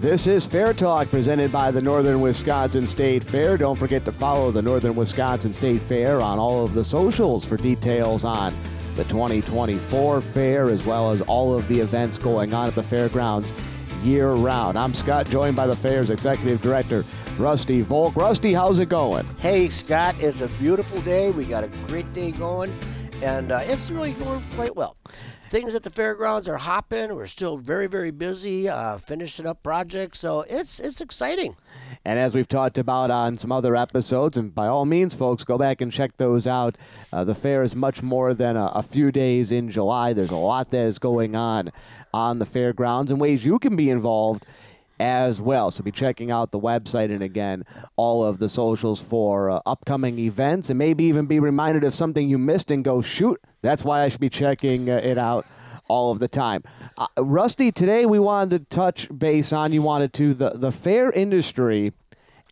This is Fair Talk presented by the Northern Wisconsin State Fair. Don't forget to follow the Northern Wisconsin State Fair on all of the socials for details on the 2024 fair as well as all of the events going on at the fairgrounds year round. I'm Scott, joined by the fair's executive director, Rusty Volk. Rusty, how's it going? Hey, Scott, it's a beautiful day. We got a great day going, and uh, it's really going quite well. Things at the fairgrounds are hopping. We're still very, very busy uh, finishing up projects, so it's it's exciting. And as we've talked about on some other episodes, and by all means, folks, go back and check those out. Uh, the fair is much more than a, a few days in July. There's a lot that is going on on the fairgrounds and ways you can be involved as well. So be checking out the website and again all of the socials for uh, upcoming events and maybe even be reminded of something you missed and go shoot. That's why I should be checking uh, it out all of the time. Uh, Rusty, today we wanted to touch base on you wanted to the the fair industry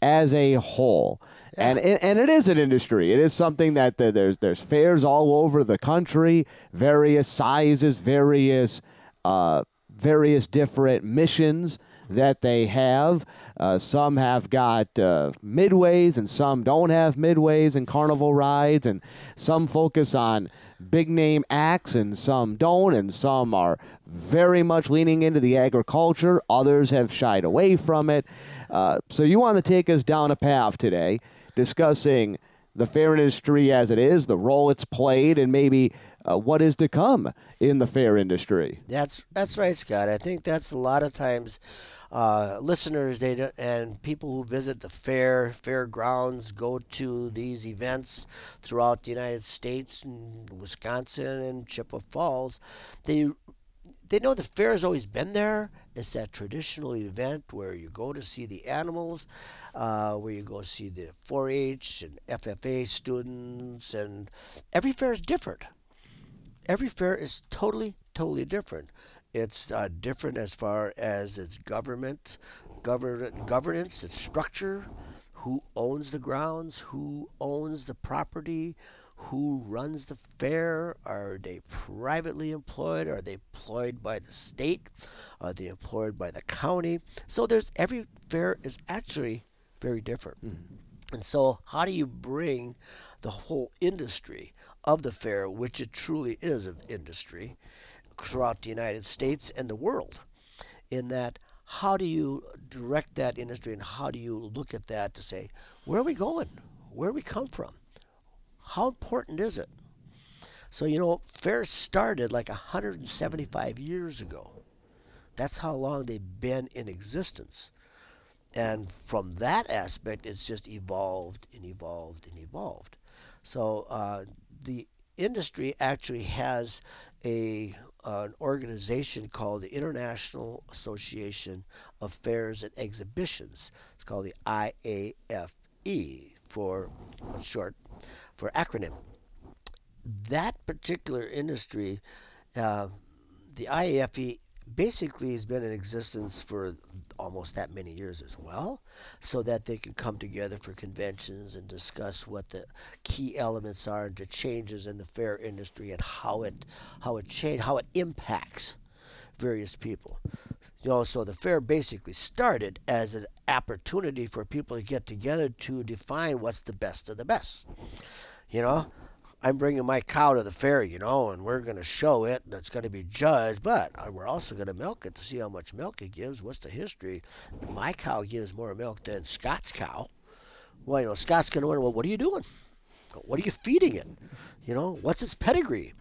as a whole. And, it, and it is an industry. It is something that the, there's there's fairs all over the country, various sizes, various uh, various different missions that they have. Uh, some have got uh, midways, and some don't have midways and carnival rides, and some focus on big name acts, and some don't, and some are very much leaning into the agriculture. Others have shied away from it. Uh, so you want to take us down a path today, discussing the fair industry as it is, the role it's played, and maybe uh, what is to come in the fair industry. That's that's right, Scott. I think that's a lot of times uh, listeners they and people who visit the fair fairgrounds go to these events throughout the United States and Wisconsin and Chippewa Falls. They they know the fair has always been there. It's that traditional event where you go to see the animals, uh, where you go see the 4-H and FFA students, and every fair is different every fair is totally, totally different. It's uh, different as far as its government, govern- governance, its structure, who owns the grounds, who owns the property, who runs the fair. Are they privately employed? Are they employed by the state? Are they employed by the county? So there's every fair is actually very different. Mm-hmm. And so, how do you bring the whole industry of the fair, which it truly is of industry throughout the United States and the world, in that how do you direct that industry and how do you look at that to say, where are we going? Where we come from? How important is it? So, you know, fairs started like 175 years ago. That's how long they've been in existence. And from that aspect, it's just evolved and evolved and evolved. So uh, the industry actually has a uh, an organization called the International Association of Fairs and Exhibitions. It's called the IAFE for short for acronym. That particular industry, uh, the IAFE basically has been in existence for almost that many years as well, so that they can come together for conventions and discuss what the key elements are and the changes in the fair industry and how it how it change how it impacts various people. You know, so the fair basically started as an opportunity for people to get together to define what's the best of the best. You know, I'm bringing my cow to the fair, you know, and we're going to show it, it's going to be judged, but we're also going to milk it to see how much milk it gives. What's the history? My cow gives more milk than Scott's cow. Well, you know, Scott's going to wonder, well, what are you doing? What are you feeding it? You know, what's its pedigree?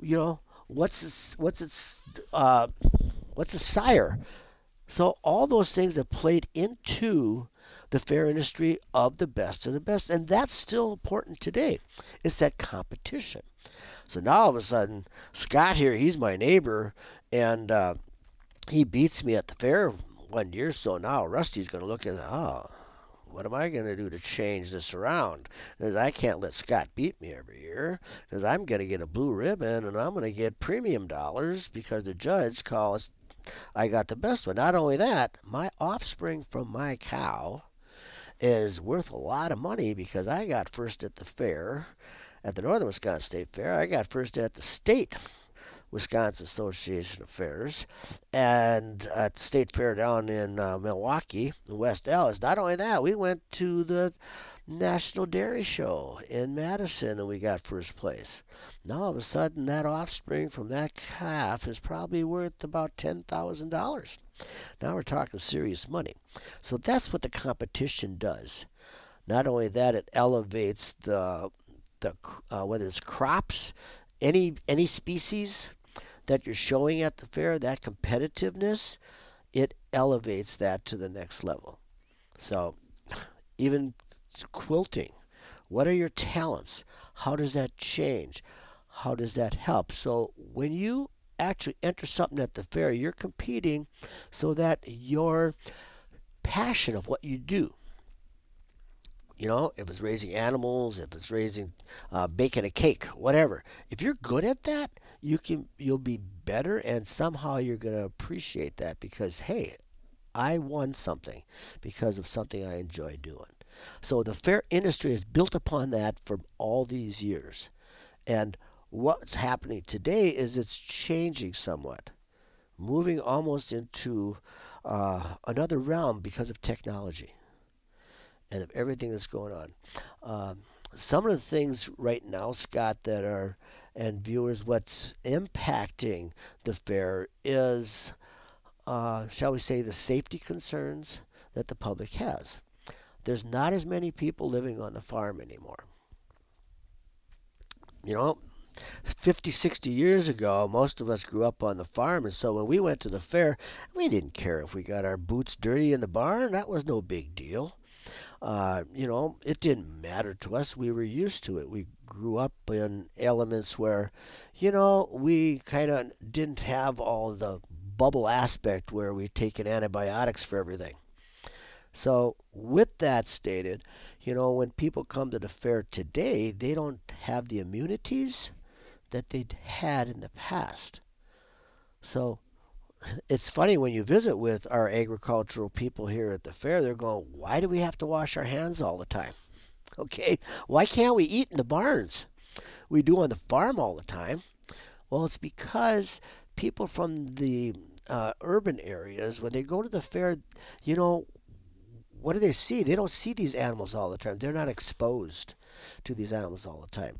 You know, what's its what's its uh, what's its sire? So all those things have played into the fair industry of the best of the best. And that's still important today. It's that competition. So now all of a sudden, Scott here, he's my neighbor, and uh, he beats me at the fair one year. So now Rusty's going to look at, oh, what am I going to do to change this around? Because I can't let Scott beat me every year because I'm going to get a blue ribbon and I'm going to get premium dollars because the judge calls I got the best one. Not only that, my offspring from my cow is worth a lot of money because I got first at the fair, at the Northern Wisconsin State Fair. I got first at the state Wisconsin Association of Fairs, and at the State Fair down in uh, Milwaukee, West Allis. Not only that, we went to the National Dairy Show in Madison and we got first place. Now all of a sudden, that offspring from that calf is probably worth about $10,000. Now we're talking serious money. So that's what the competition does. Not only that, it elevates the the uh, whether it's crops, any any species that you're showing at the fair, that competitiveness, it elevates that to the next level. So even quilting, what are your talents? How does that change? How does that help? So when you actually enter something at the fair, you're competing so that your passion of what you do you know, if it's raising animals, if it's raising, uh, baking a cake, whatever. If you're good at that, you can you'll be better, and somehow you're going to appreciate that because hey, I won something because of something I enjoy doing. So the fair industry is built upon that for all these years, and what's happening today is it's changing somewhat, moving almost into uh, another realm because of technology and of everything that's going on. Um, some of the things right now, Scott, that are and viewers, what's impacting the fair is, uh, shall we say, the safety concerns that the public has. There's not as many people living on the farm anymore. You know, 50, 60 years ago, most of us grew up on the farm, and so when we went to the fair, we didn't care if we got our boots dirty in the barn. That was no big deal. Uh, you know, it didn't matter to us. We were used to it. We grew up in elements where, you know, we kind of didn't have all the bubble aspect where we've taken antibiotics for everything. So, with that stated, you know, when people come to the fair today, they don't have the immunities that they'd had in the past. So, it's funny when you visit with our agricultural people here at the fair, they're going, Why do we have to wash our hands all the time? Okay, why can't we eat in the barns? We do on the farm all the time. Well, it's because people from the uh, urban areas, when they go to the fair, you know, what do they see? They don't see these animals all the time. They're not exposed to these animals all the time.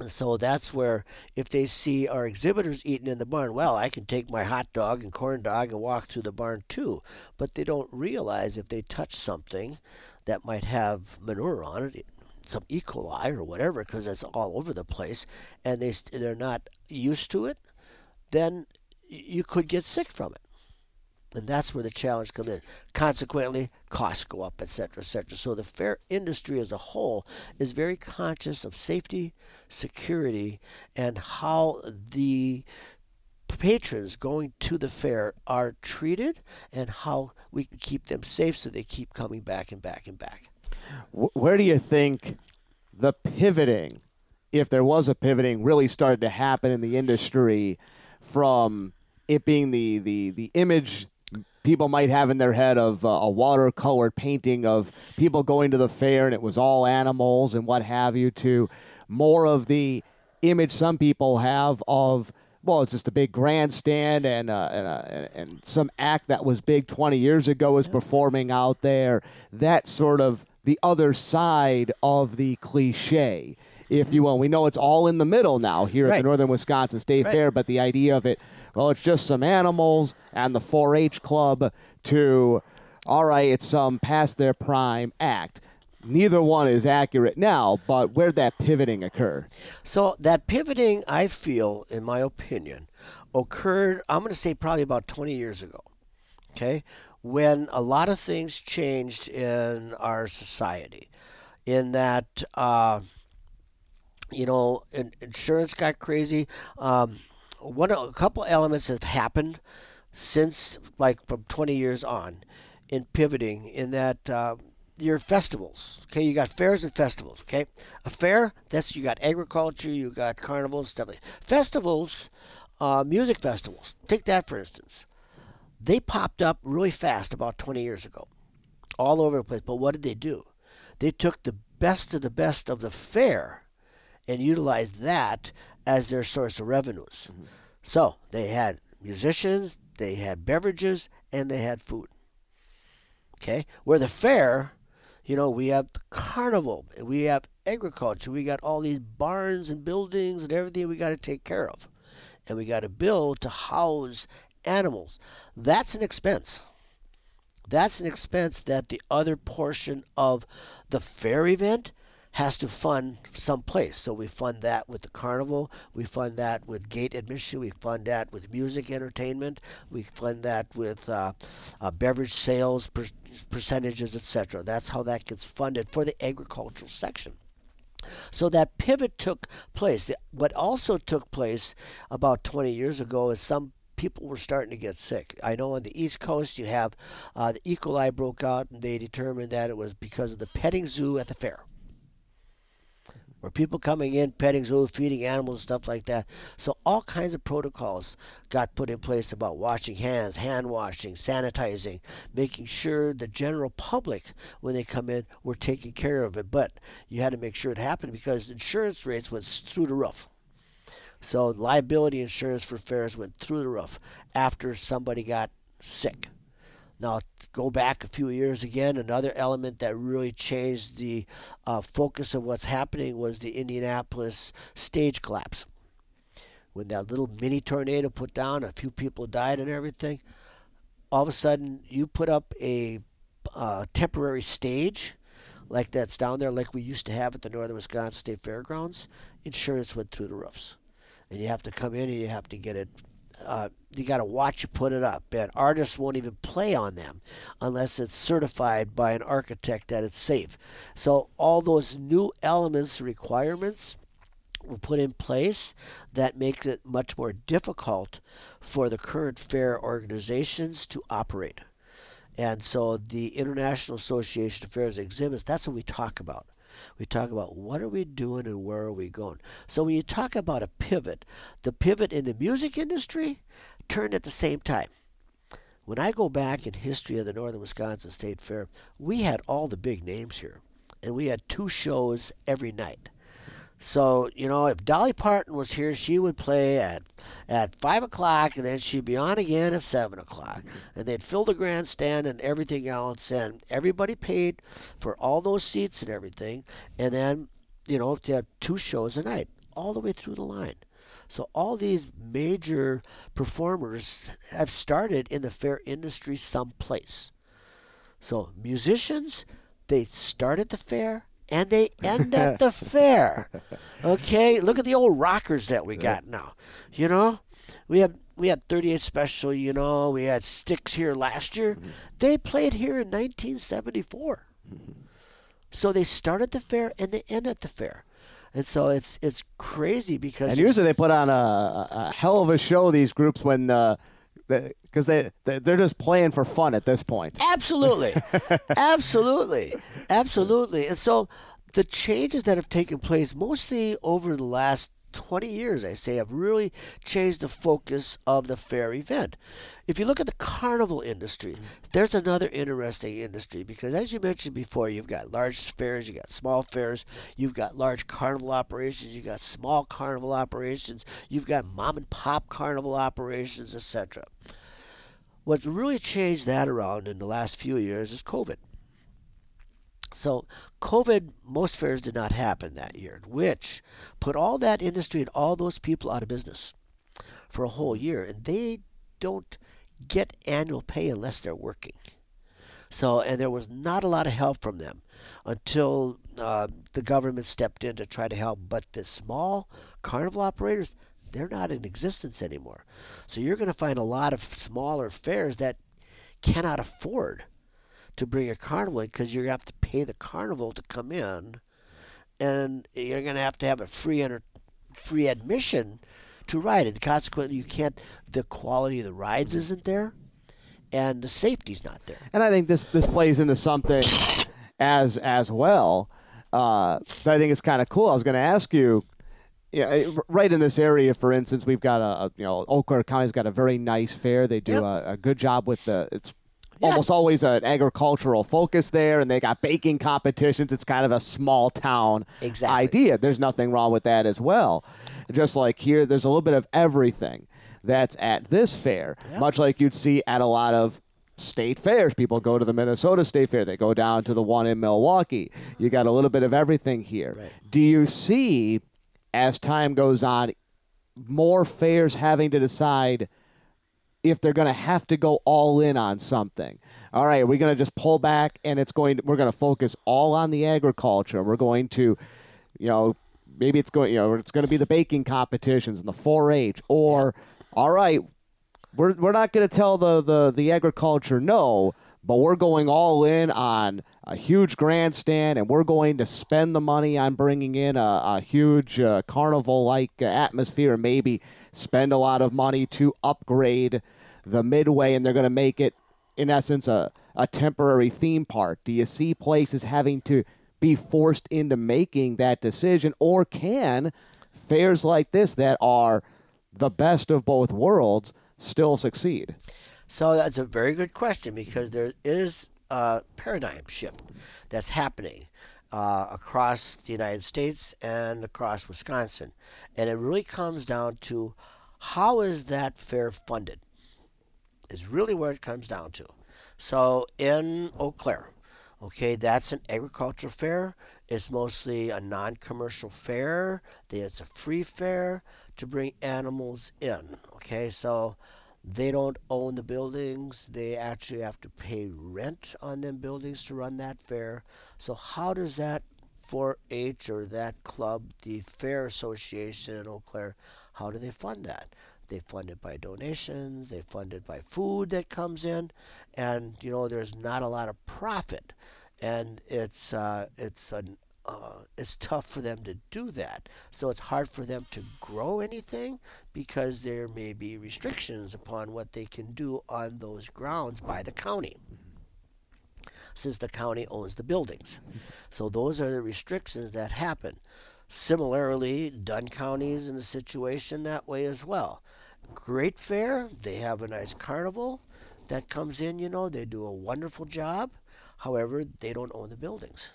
And so that's where, if they see our exhibitors eating in the barn, well, I can take my hot dog and corn dog and walk through the barn too. But they don't realize if they touch something that might have manure on it, some E. coli or whatever, because it's all over the place, and they they're not used to it, then you could get sick from it. And that's where the challenge comes in. Consequently, costs go up, et cetera, et cetera. So the fair industry as a whole is very conscious of safety, security, and how the patrons going to the fair are treated and how we can keep them safe so they keep coming back and back and back. Where do you think the pivoting, if there was a pivoting, really started to happen in the industry from it being the, the, the image people might have in their head of uh, a watercolor painting of people going to the fair and it was all animals and what have you to more of the image some people have of well, it's just a big grandstand and uh, and, uh, and some act that was big 20 years ago is performing out there. That sort of the other side of the cliche, if you will. We know it's all in the middle now here right. at the Northern Wisconsin State right. Fair, but the idea of it well, it's just some animals and the 4 H club to, all right, it's some past their prime act. Neither one is accurate now, but where'd that pivoting occur? So, that pivoting, I feel, in my opinion, occurred, I'm going to say probably about 20 years ago. Okay? When a lot of things changed in our society, in that, uh, you know, insurance got crazy. Um, one a couple elements have happened since like from 20 years on in pivoting in that uh, your festivals okay? You got fairs and festivals okay? A fair that's you got agriculture you got carnivals stuff like festivals uh, music festivals take that for instance. They popped up really fast about 20 years ago all over the place. But what did they do? They took the best of the best of the fair and utilized that as their source of revenues. Mm-hmm. So they had musicians, they had beverages, and they had food. Okay, where the fair, you know, we have the carnival, we have agriculture, we got all these barns and buildings and everything we got to take care of, and we got to build to house animals. That's an expense. That's an expense that the other portion of the fair event has to fund someplace. So we fund that with the carnival, we fund that with gate admission, we fund that with music entertainment, we fund that with uh, uh, beverage sales per- percentages, etc. That's how that gets funded for the agricultural section. So that pivot took place. What also took place about 20 years ago is some people were starting to get sick. I know on the East Coast you have uh, the E. coli broke out, and they determined that it was because of the petting zoo at the fair where people coming in, petting zoo, feeding animals, stuff like that. So all kinds of protocols got put in place about washing hands, hand washing, sanitizing, making sure the general public, when they come in, were taking care of it. But you had to make sure it happened because insurance rates went through the roof. So liability insurance for fairs went through the roof after somebody got sick. Now, go back a few years again, another element that really changed the uh, focus of what's happening was the Indianapolis stage collapse. When that little mini tornado put down, a few people died and everything. All of a sudden, you put up a uh, temporary stage like that's down there, like we used to have at the Northern Wisconsin State Fairgrounds. Insurance went through the roofs. And you have to come in and you have to get it uh, you got to watch you put it up. And artists won't even play on them unless it's certified by an architect that it's safe. So all those new elements, requirements were put in place that makes it much more difficult for the current fair organizations to operate. And so the International Association of Fairs and Exhibits, that's what we talk about. We talk about what are we doing and where are we going. So when you talk about a pivot, the pivot in the music industry turned at the same time. When I go back in history of the Northern Wisconsin State Fair, we had all the big names here, and we had two shows every night. So you know, if Dolly Parton was here, she would play at at five o'clock, and then she'd be on again at seven o'clock, and they'd fill the grandstand and everything else, and everybody paid for all those seats and everything, and then you know, they had two shows a night, all the way through the line. So all these major performers have started in the fair industry someplace. So musicians, they start at the fair and they end at the fair. Okay, look at the old rockers that we got now. You know, we had we had 38 special. You know, we had Styx here last year. Mm-hmm. They played here in 1974. Mm-hmm. So they start at the fair and they end at the fair. And so it's it's crazy because and usually they put on a, a hell of a show. These groups when uh, because they, they they're just playing for fun at this point. Absolutely, absolutely, absolutely. And so the changes that have taken place mostly over the last 20 years, I say, have really changed the focus of the fair event. If you look at the carnival industry, mm-hmm. there's another interesting industry because, as you mentioned before, you've got large fairs, you've got small fairs, you've got large carnival operations, you've got small carnival operations, you've got mom and pop carnival operations, etc. What's really changed that around in the last few years is COVID. So, COVID, most fairs did not happen that year, which put all that industry and all those people out of business for a whole year. And they don't get annual pay unless they're working. So, and there was not a lot of help from them until uh, the government stepped in to try to help. But the small carnival operators, they're not in existence anymore. So, you're going to find a lot of smaller fairs that cannot afford to bring a carnival in because you have to pay the carnival to come in, and you're going to have to have a free enter, free admission to ride, and consequently, you can't. The quality of the rides isn't there, and the safety's not there. And I think this this plays into something as as well. Uh, that I think is kind of cool. I was going to ask you, yeah, right in this area, for instance, we've got a, a you know Eau Claire County's got a very nice fair. They do yep. a, a, good job with the it's yeah. almost always an agricultural focus there, and they got baking competitions. It's kind of a small town exactly. idea. There's nothing wrong with that as well. Just like here, there's a little bit of everything. that's at this fair, Yeah. much like you'd see at a lot of state fairs. People go to the Minnesota State Fair, they go down to the one in Milwaukee. You got a little bit of everything here. Right. Do you see, as time goes on, more fairs having to decide if they're going to have to go all in on something. All right, we're going to just pull back and it's going to, we're going to focus all on the agriculture. We're going to, you know, maybe it's going, you know, it's going to be the baking competitions and the 4-H or all right, we're we're not going to tell the, the the agriculture no, but we're going all in on a huge grandstand, and we're going to spend the money on bringing in a, a huge uh, carnival-like uh, atmosphere, and maybe spend a lot of money to upgrade the midway, and they're going to make it, in essence, a a temporary theme park. Do you see places having to be forced into making that decision, or can fairs like this that are the best of both worlds still succeed? So that's a very good question because there is a paradigm shift that's happening uh, across the United States and across Wisconsin. And it really comes down to how is that fair funded? Is really where it comes down to. So in Eau Claire, okay, that's an agricultural fair. It's mostly a non commercial fair. It's a free fair to bring animals in. Okay, so they don't own the buildings. They actually have to pay rent on them buildings to run that fair. So how does that 4-H or that club, the Fair Association in Eau Claire, how do they fund that? They fund it by donations. They fund it by food that comes in, and you know there's not a lot of profit, and it's uh, it's an uh, it's tough for them to do that. So it's hard for them to grow anything because there may be restrictions upon what they can do on those grounds by the county. Since the county owns the buildings. So those are the restrictions that happen. Similarly, Dunn County is in a situation that way as well. Great fair, they have a nice carnival that comes in, you know, they do a wonderful job. However, they don't own the buildings.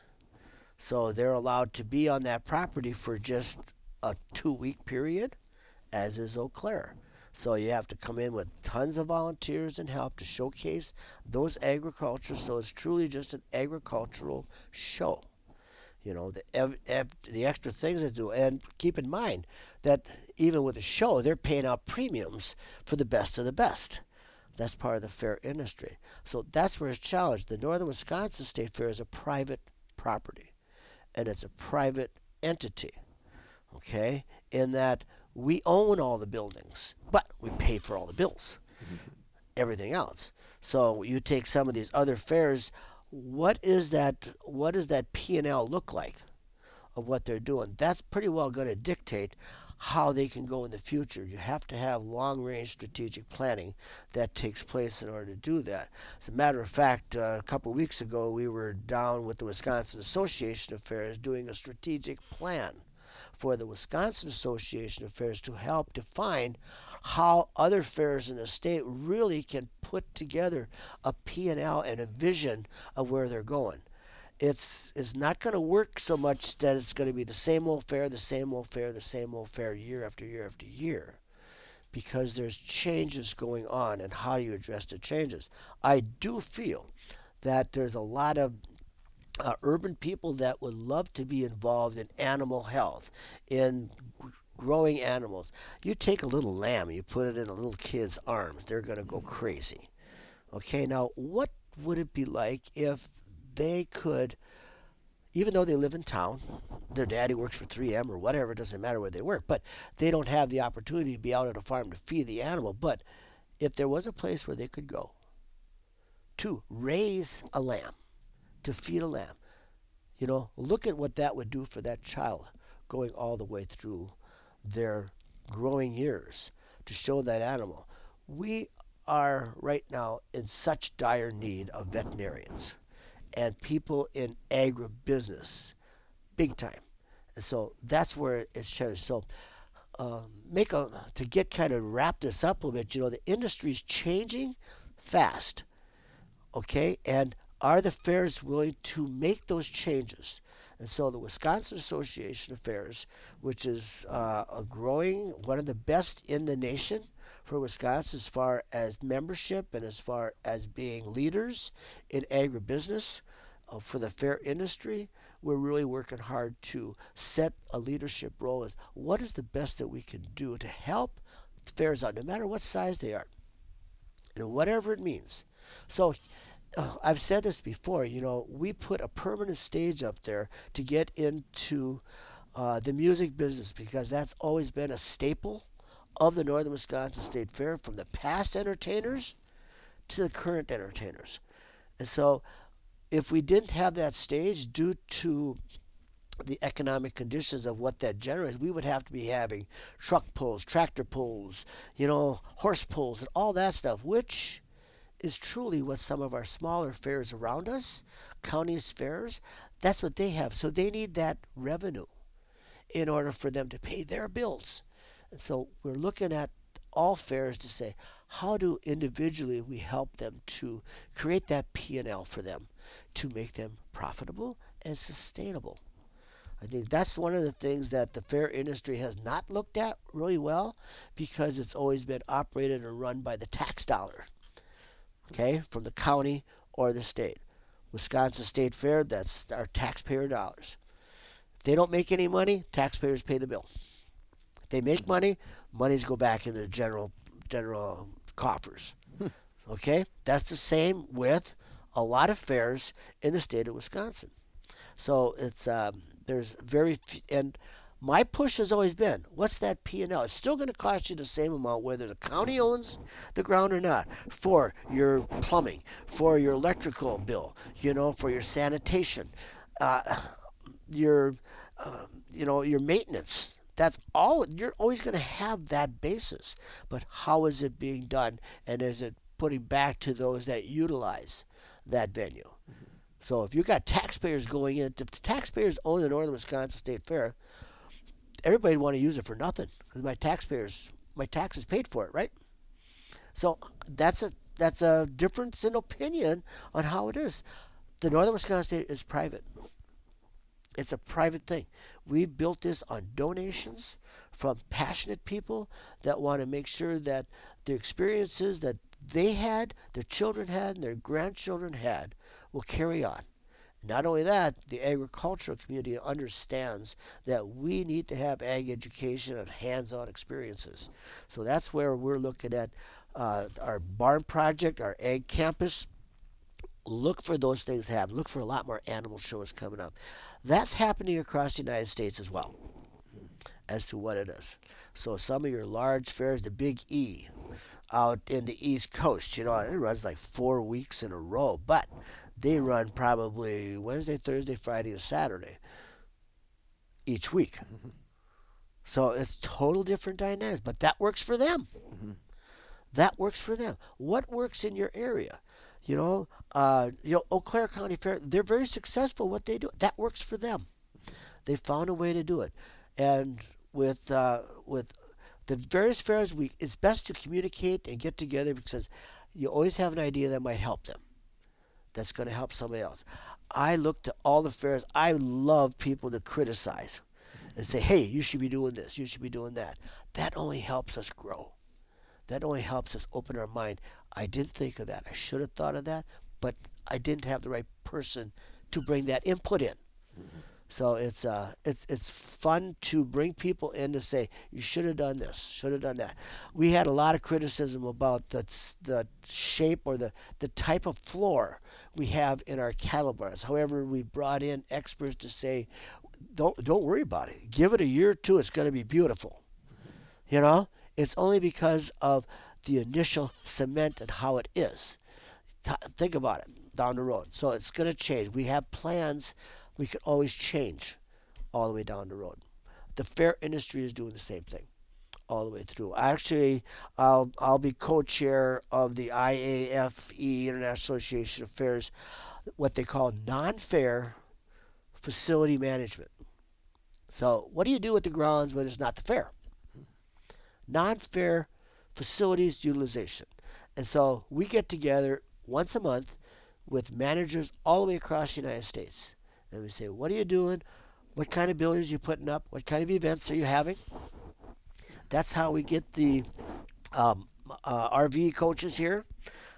So they're allowed to be on that property for just a two week period, as is Eau Claire. So you have to come in with tons of volunteers and help to showcase those agriculture. So it's truly just an agricultural show. You know, the, ev- ev- the extra things they do. And keep in mind that even with a show, they're paying out premiums for the best of the best. That's part of the fair industry. So that's where it's challenged. The Northern Wisconsin State Fair is a private property and it's a private entity. Okay? In that we own all the buildings, but we pay for all the bills, mm-hmm. everything else. So you take some of these other fairs, what is that what does that P&L look like of what they're doing? That's pretty well going to dictate how they can go in the future. You have to have long range strategic planning that takes place in order to do that. As a matter of fact, uh, a couple of weeks ago, we were down with the Wisconsin Association of Fairs doing a strategic plan for the Wisconsin Association of Fairs to help define how other fairs in the state really can put together a P&L and a vision of where they're going it's it's not going to work so much that it's going to be the same old fair, the same old fair, the same old fair year after year after year, because there's changes going on, and how do you address the changes? I do feel that there's a lot of uh, urban people that would love to be involved in animal health, in growing animals. You take a little lamb, you put it in a little kid's arms, they're going to go mm-hmm. crazy. Okay, now what would it be like if they could, even though they live in town, their daddy works for 3M or whatever, it doesn't matter where they work, but they don't have the opportunity to be out at a farm to feed the animal. But if there was a place where they could go to raise a lamb, to feed a lamb, you know, look at what that would do for that child going all the way through their growing years to show that animal. We are right now in such dire need of veterinarians and people in agribusiness, big time. And so that's where it's changed. So uh, make a to get kind of wrap this up a little bit. You know, the industry's changing fast. Okay, and are the fairs willing to make those changes? And so the Wisconsin Association of Fairs, which is uh, a growing, one of the best in the nation for Wisconsin as far as membership and as far as being leaders in agribusiness uh, for the fair industry. We're really working hard to set a leadership role as what is the best that we can do to help fairs out, no matter what size they are, and whatever it means. So uh, I've said this before, you know, we put a permanent stage up there to get into uh, the music business because that's always been a staple of the Northern Wisconsin State Fair from the past entertainers to the current entertainers. And so, if we didn't have that stage due to the economic conditions of what that generates, we would have to be having truck pulls, tractor pulls, you know, horse pulls, and all that stuff, which is truly what some of our smaller fairs around us, counties fairs, that's what they have. So they need that revenue in order for them to pay their bills. And so we're looking at all fairs to say how do individually we help them to create that P&L for them to make them profitable and sustainable. I think that's one of the things that the fair industry has not looked at really well because it's always been operated and run by the tax dollar. Okay, from the county or the state. Wisconsin State Fair, that's our taxpayer dollars. If they don't make any money, taxpayers pay the bill If they make money, monies go back into the general general coffers. Hmm. Okay, that's the same with a lot of fairs in the state of Wisconsin. So it's um, there's very f- and my push has always been what's that P&L? It's still going to cost you the same amount whether the county owns the ground or not for your plumbing, for your electrical bill, you know, for your sanitation, uh, your uh, you know your maintenance that's all you're always going to have that basis but how is it being done and is it putting back to those that utilize that venue mm-hmm. so if you've got taxpayers going in if the taxpayers own the northern wisconsin state fair everybody want to use it for nothing because my taxpayers my taxes paid for it right so that's a that's a difference in opinion on how it is the northern wisconsin state is private it's a private thing. We've built this on donations from passionate people that want to make sure that the experiences that they had, their children had, and their grandchildren had will carry on. Not only that, the agricultural community understands that we need to have ag education and hands on experiences. So that's where we're looking at uh, our barn project, our ag campus look for those things to happen. Look for a lot more animal shows coming up. That's happening across the United States as well, as to what it is. So some of your large fairs, the Big E, out in the East Coast, you know, it runs like four weeks in a row, but they run probably Wednesday, Thursday, Friday, and Saturday each week. Mm-hmm. So it's total different dynamics, but that works for them. Mm-hmm. That works for them. What works in your area? You know, uh, you know, Eau Claire County Fair, they're very successful what they do. That works for them. They found a way to do it. And with uh, with the various fairs, we it's best to communicate and get together because you always have an idea that might help them. That's going to help somebody else. I look to all the fairs. I love people to criticize and say, "Hey, you should be doing this. You should be doing that." That only helps us grow. That only helps us open our mind. I didn't think of that. I should have thought of that, but I didn't have the right person to bring that input in. So it's uh, it's it's fun to bring people in to say you should have done this, should have done that. We had a lot of criticism about the the shape or the the type of floor we have in our cattle barns. However, we brought in experts to say, don't don't worry about it. Give it a year or two, it's going to be beautiful. You know, it's only because of the initial cement and how it is. T- think about it down the road. So it's going to change. We have plans. We can always change all the way down the road. The fair industry is doing the same thing all the way through. Actually, I'll I'll be co-chair of the IAFE International Association of Fairs, what they call non-fair facility management. So, what do you do with the grounds when it's not the fair? Non-fair facilities utilization. And so we get together once a month with managers all the way across the United States. And we say, What are you doing? What kind of buildings are you putting up? What kind of events are you having? That's how we get the um, uh, RV coaches here,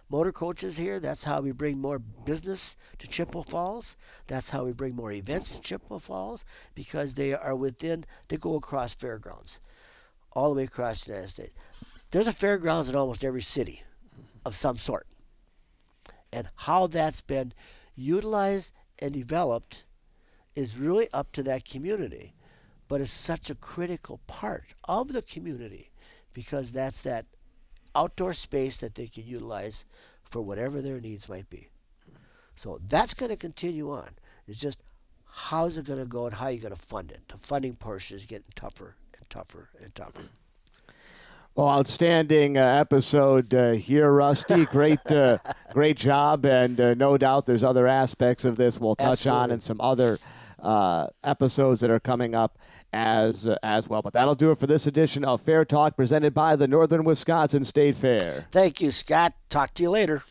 motor coaches here. That's how we bring more business to Chippewa Falls. That's how we bring more events to Chippewa Falls because they are within, they go across fairgrounds, all the way across the United States. There's a fairgrounds in almost every city of some sort. And how that's been utilized and developed is really up to that community. But it's such a critical part of the community because that's that outdoor space that they can utilize for whatever their needs might be. So that's going to continue on. It's just how's it going to go and how are you going to fund it. The funding portion is getting tougher and tougher and tougher. Well, outstanding uh, episode uh, here, Rusty. Great, uh, great job, and uh, no doubt there's other aspects of this we'll touch Absolutely. on in some other uh, episodes that are coming up as uh, as well. But that'll do it for this edition of Fair Talk, presented by the Northern Wisconsin State Fair. Thank you, Scott. Talk to you later.